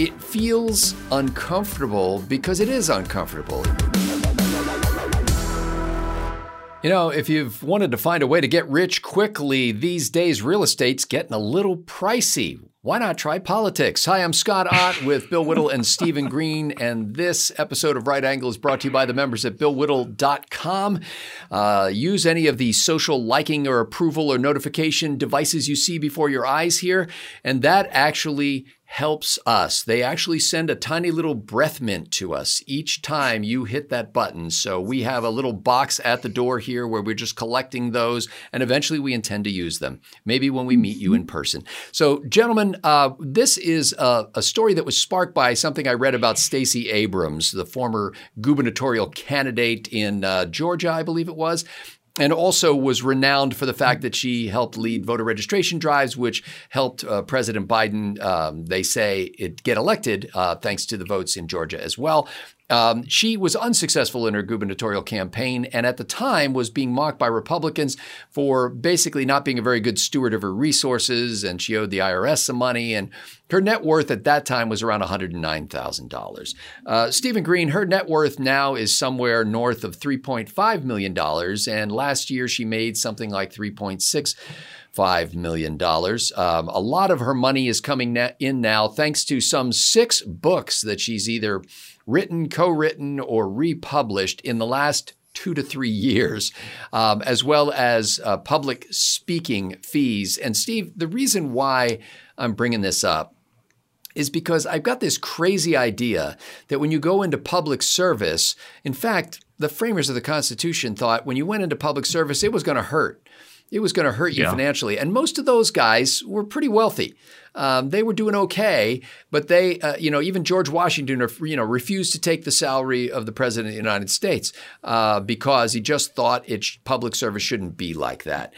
it feels uncomfortable because it is uncomfortable. You know, if you've wanted to find a way to get rich quickly, these days real estate's getting a little pricey. Why not try politics? Hi, I'm Scott Ott with Bill Whittle and Stephen Green, and this episode of Right Angle is brought to you by the members at BillWhittle.com. Uh, use any of the social liking or approval or notification devices you see before your eyes here, and that actually helps us. They actually send a tiny little breath mint to us each time you hit that button. So we have a little box at the door here where we're just collecting those, and eventually we intend to use them, maybe when we meet you in person. So, gentlemen, uh, this is a, a, story that was sparked by something I read about Stacey Abrams, the former gubernatorial candidate in uh, Georgia, I believe it was and also was renowned for the fact that she helped lead voter registration drives, which helped uh, President Biden, um, they say, get elected uh, thanks to the votes in Georgia as well. Um, she was unsuccessful in her gubernatorial campaign and at the time was being mocked by Republicans for basically not being a very good steward of her resources. And she owed the IRS some money. And her net worth at that time was around $109,000. Uh, Stephen Green, her net worth now is somewhere north of $3.5 million. And last year she made something like 3.6 $5 million. Um, a lot of her money is coming in now thanks to some six books that she's either written, co written, or republished in the last two to three years, um, as well as uh, public speaking fees. And Steve, the reason why I'm bringing this up is because I've got this crazy idea that when you go into public service, in fact, the framers of the Constitution thought when you went into public service, it was going to hurt. It was going to hurt you yeah. financially. And most of those guys were pretty wealthy. Um, they were doing okay, but they, uh, you know, even George Washington, you know, refused to take the salary of the president of the United States uh, because he just thought it public service shouldn't be like that.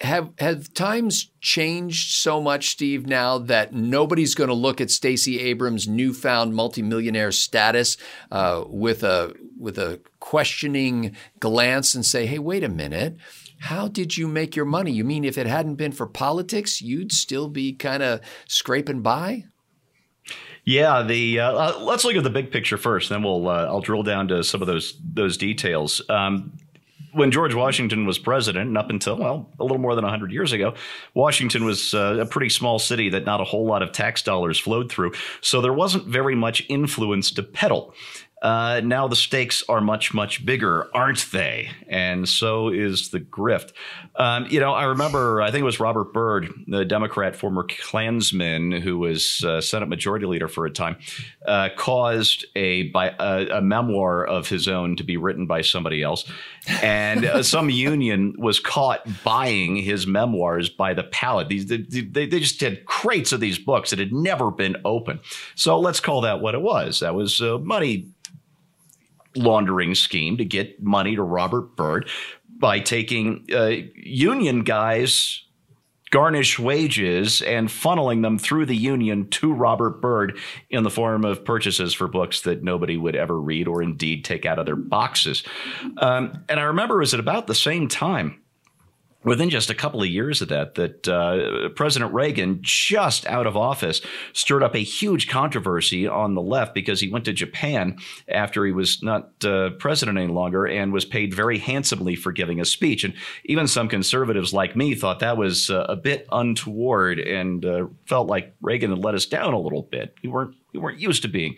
Have have times changed so much, Steve, now that nobody's going to look at Stacey Abrams' newfound multimillionaire status uh, with a with a questioning glance and say, "Hey, wait a minute." How did you make your money? You mean if it hadn't been for politics, you'd still be kind of scraping by? Yeah, the uh, uh, let's look at the big picture first, then we'll uh, I'll drill down to some of those those details. Um, when George Washington was president, and up until well a little more than hundred years ago, Washington was uh, a pretty small city that not a whole lot of tax dollars flowed through, so there wasn't very much influence to peddle. Uh, now the stakes are much, much bigger, aren't they? And so is the grift. Um, you know, I remember, I think it was Robert Byrd, the Democrat former Klansman who was uh, Senate Majority Leader for a time, uh, caused a, by, a, a, memoir of his own to be written by somebody else. And uh, some union was caught buying his memoirs by the pallet. These, they, they, they just had crates of these books that had never been opened. So let's call that what it was. That was uh, money laundering scheme to get money to Robert Byrd by taking uh, union guys garnish wages and funneling them through the union to Robert Byrd in the form of purchases for books that nobody would ever read or indeed take out of their boxes. Um, and I remember it was at about the same time within just a couple of years of that, that uh, President Reagan, just out of office, stirred up a huge controversy on the left because he went to Japan after he was not uh, president any longer and was paid very handsomely for giving a speech. And even some conservatives like me thought that was uh, a bit untoward and uh, felt like Reagan had let us down a little bit. We weren't we weren't used to being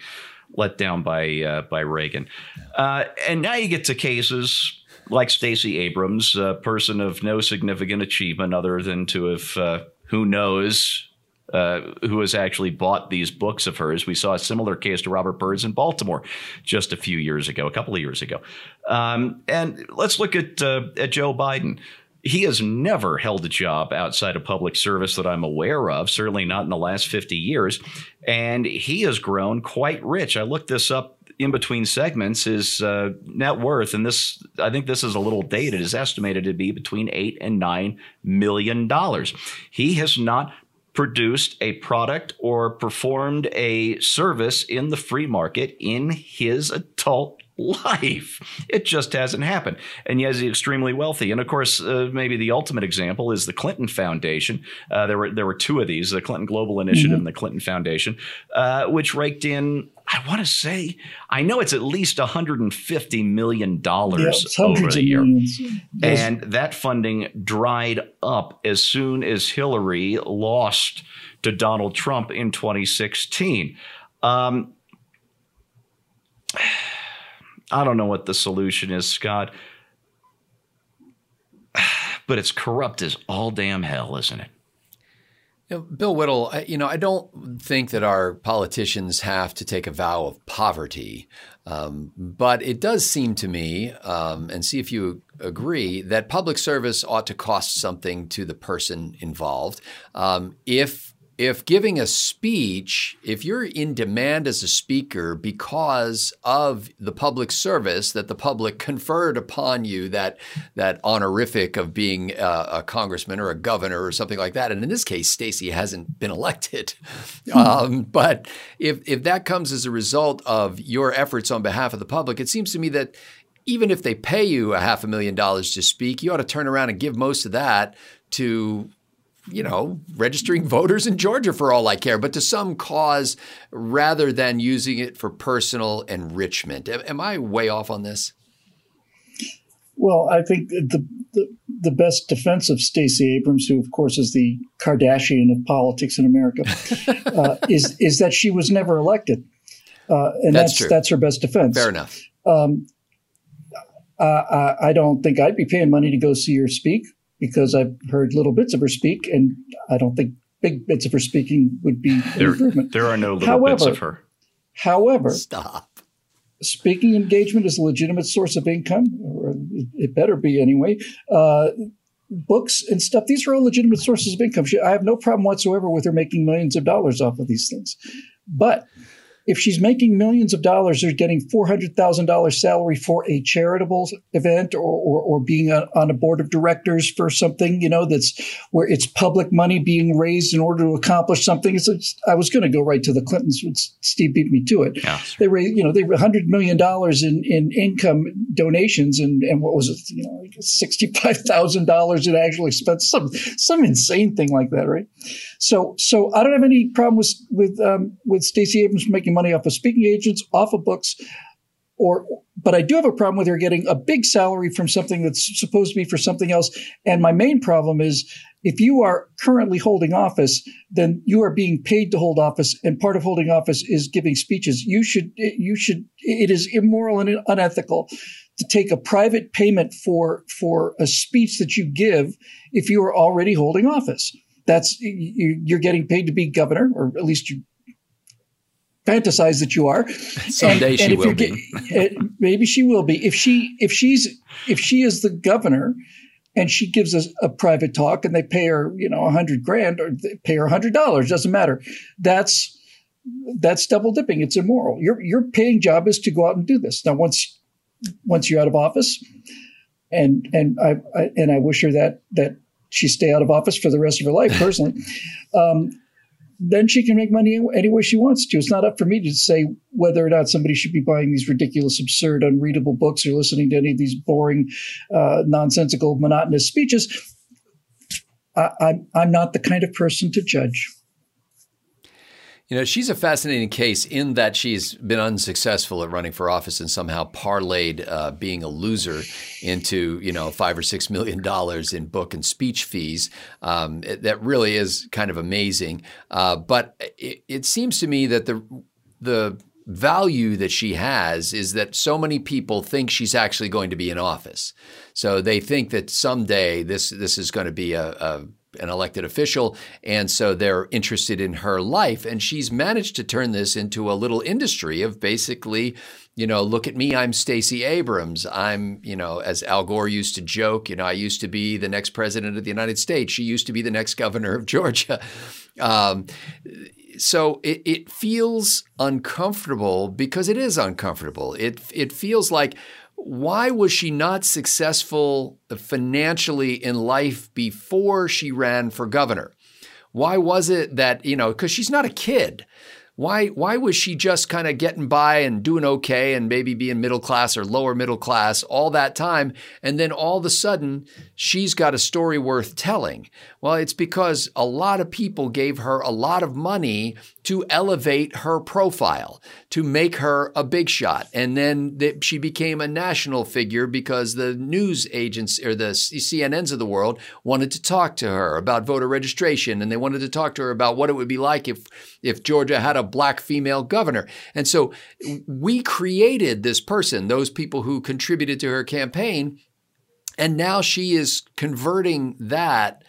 let down by uh, by Reagan. Uh, and now you get to cases like Stacey Abrams, a person of no significant achievement other than to have, uh, who knows, uh, who has actually bought these books of hers. We saw a similar case to Robert Byrd's in Baltimore just a few years ago, a couple of years ago. Um, and let's look at uh, at Joe Biden. He has never held a job outside of public service that I'm aware of, certainly not in the last 50 years. And he has grown quite rich. I looked this up in between segments, his uh, net worth, and this I think this is a little dated, is estimated to be between eight and nine million dollars. He has not produced a product or performed a service in the free market in his adult life. It just hasn't happened. And yet he's extremely wealthy. And of course, uh, maybe the ultimate example is the Clinton Foundation. Uh, there were there were two of these: the Clinton Global Initiative mm-hmm. and the Clinton Foundation, uh, which raked in. I want to say, I know it's at least 150 million dollars yeah, over the year, and that funding dried up as soon as Hillary lost to Donald Trump in 2016. Um, I don't know what the solution is, Scott. But it's corrupt as all damn hell, isn't it? You know, Bill Whittle, you know, I don't think that our politicians have to take a vow of poverty, um, but it does seem to me, um, and see if you agree, that public service ought to cost something to the person involved. Um, if if giving a speech, if you're in demand as a speaker because of the public service that the public conferred upon you, that that honorific of being a, a congressman or a governor or something like that, and in this case, Stacey hasn't been elected, hmm. um, but if if that comes as a result of your efforts on behalf of the public, it seems to me that even if they pay you a half a million dollars to speak, you ought to turn around and give most of that to you know, registering voters in Georgia for all I care, but to some cause rather than using it for personal enrichment. Am I way off on this? Well, I think the the, the best defense of Stacey Abrams, who of course is the Kardashian of politics in America, uh, is is that she was never elected, uh, and that's that's, that's, her best defense. Fair enough. Um, uh, I don't think I'd be paying money to go see her speak because I've heard little bits of her speak, and I don't think big bits of her speaking would be there, improvement. There are no little however, bits of her. However, stop. Speaking engagement is a legitimate source of income, or it better be anyway. Uh, books and stuff; these are all legitimate sources of income. She, I have no problem whatsoever with her making millions of dollars off of these things, but if she's making millions of dollars or getting $400,000 salary for a charitable event or, or, or being a, on a board of directors for something, you know, that's where it's public money being raised in order to accomplish something. It's, it's I was going to go right to the Clintons. But Steve beat me to it. Yeah, They raised, you know, they were $100 million in, in income donations and, and what was it, you know, like $65,000 in actual expense, some, some insane thing like that, right? So, so I don't have any problem with, with, um, with Stacey Abrams making money off of speaking agents, off of books, or but I do have a problem with her getting a big salary from something that's supposed to be for something else. And my main problem is if you are currently holding office, then you are being paid to hold office, and part of holding office is giving speeches. You should you should it is immoral and unethical to take a private payment for for a speech that you give if you are already holding office. That's you're getting paid to be governor, or at least you fantasize that you are. Someday and, she and will be. maybe she will be. If she if she's if she is the governor and she gives us a, a private talk and they pay her, you know, a hundred grand or they pay her a hundred dollars, doesn't matter. That's that's double dipping. It's immoral. Your your paying job is to go out and do this. Now once once you're out of office, and and I, I and I wish her that that she stay out of office for the rest of her life personally. Um, then she can make money any way she wants to. It's not up for me to say whether or not somebody should be buying these ridiculous, absurd, unreadable books or listening to any of these boring, uh, nonsensical, monotonous speeches. I, I'm, I'm not the kind of person to judge. You know, she's a fascinating case in that she's been unsuccessful at running for office and somehow parlayed uh, being a loser into, you know, five or six million dollars in book and speech fees. Um, it, that really is kind of amazing. Uh, but it, it seems to me that the the value that she has is that so many people think she's actually going to be in office. So they think that someday this this is going to be a, a an elected official, and so they're interested in her life. And she's managed to turn this into a little industry of basically, you know, look at me, I'm Stacey Abrams. I'm, you know, as Al Gore used to joke, you know, I used to be the next president of the United States. She used to be the next governor of Georgia. Um, so it, it feels uncomfortable because it is uncomfortable. It it feels like why was she not successful financially in life before she ran for governor? Why was it that, you know, because she's not a kid. Why why was she just kind of getting by and doing okay and maybe being middle class or lower middle class all that time and then all of a sudden she's got a story worth telling? Well, it's because a lot of people gave her a lot of money to elevate her profile, to make her a big shot. And then she became a national figure because the news agents or the CNNs of the world wanted to talk to her about voter registration and they wanted to talk to her about what it would be like if if Georgia had a black female governor. And so we created this person, those people who contributed to her campaign, and now she is converting that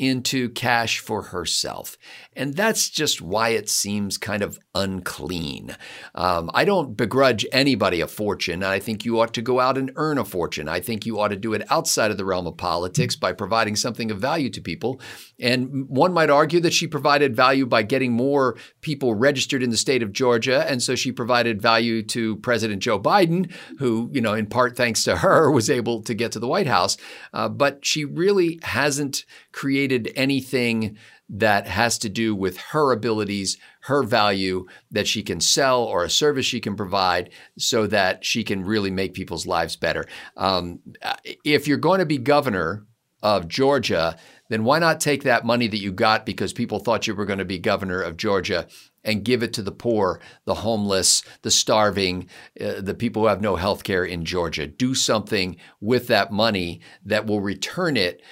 into cash for herself. And that's just why it seems kind of unclean. Um, I don't begrudge anybody a fortune. I think you ought to go out and earn a fortune. I think you ought to do it outside of the realm of politics by providing something of value to people. And one might argue that she provided value by getting more people registered in the state of Georgia. And so she provided value to President Joe Biden, who, you know, in part thanks to her, was able to get to the White House. Uh, but she really hasn't created anything that has to do with her abilities, her value that she can sell or a service she can provide so that she can really make people's lives better. Um, if you're going to be governor of Georgia, then why not take that money that you got because people thought you were going to be governor of Georgia and give it to the poor, the homeless, the starving, uh, the people who have no health care in Georgia. Do something with that money that will return it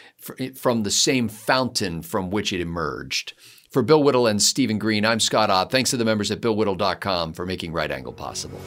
from the same fountain from which it emerged. For Bill Whittle and Stephen Green, I'm Scott Ott. Thanks to the members at BillWhittle.com for making Right Angle possible.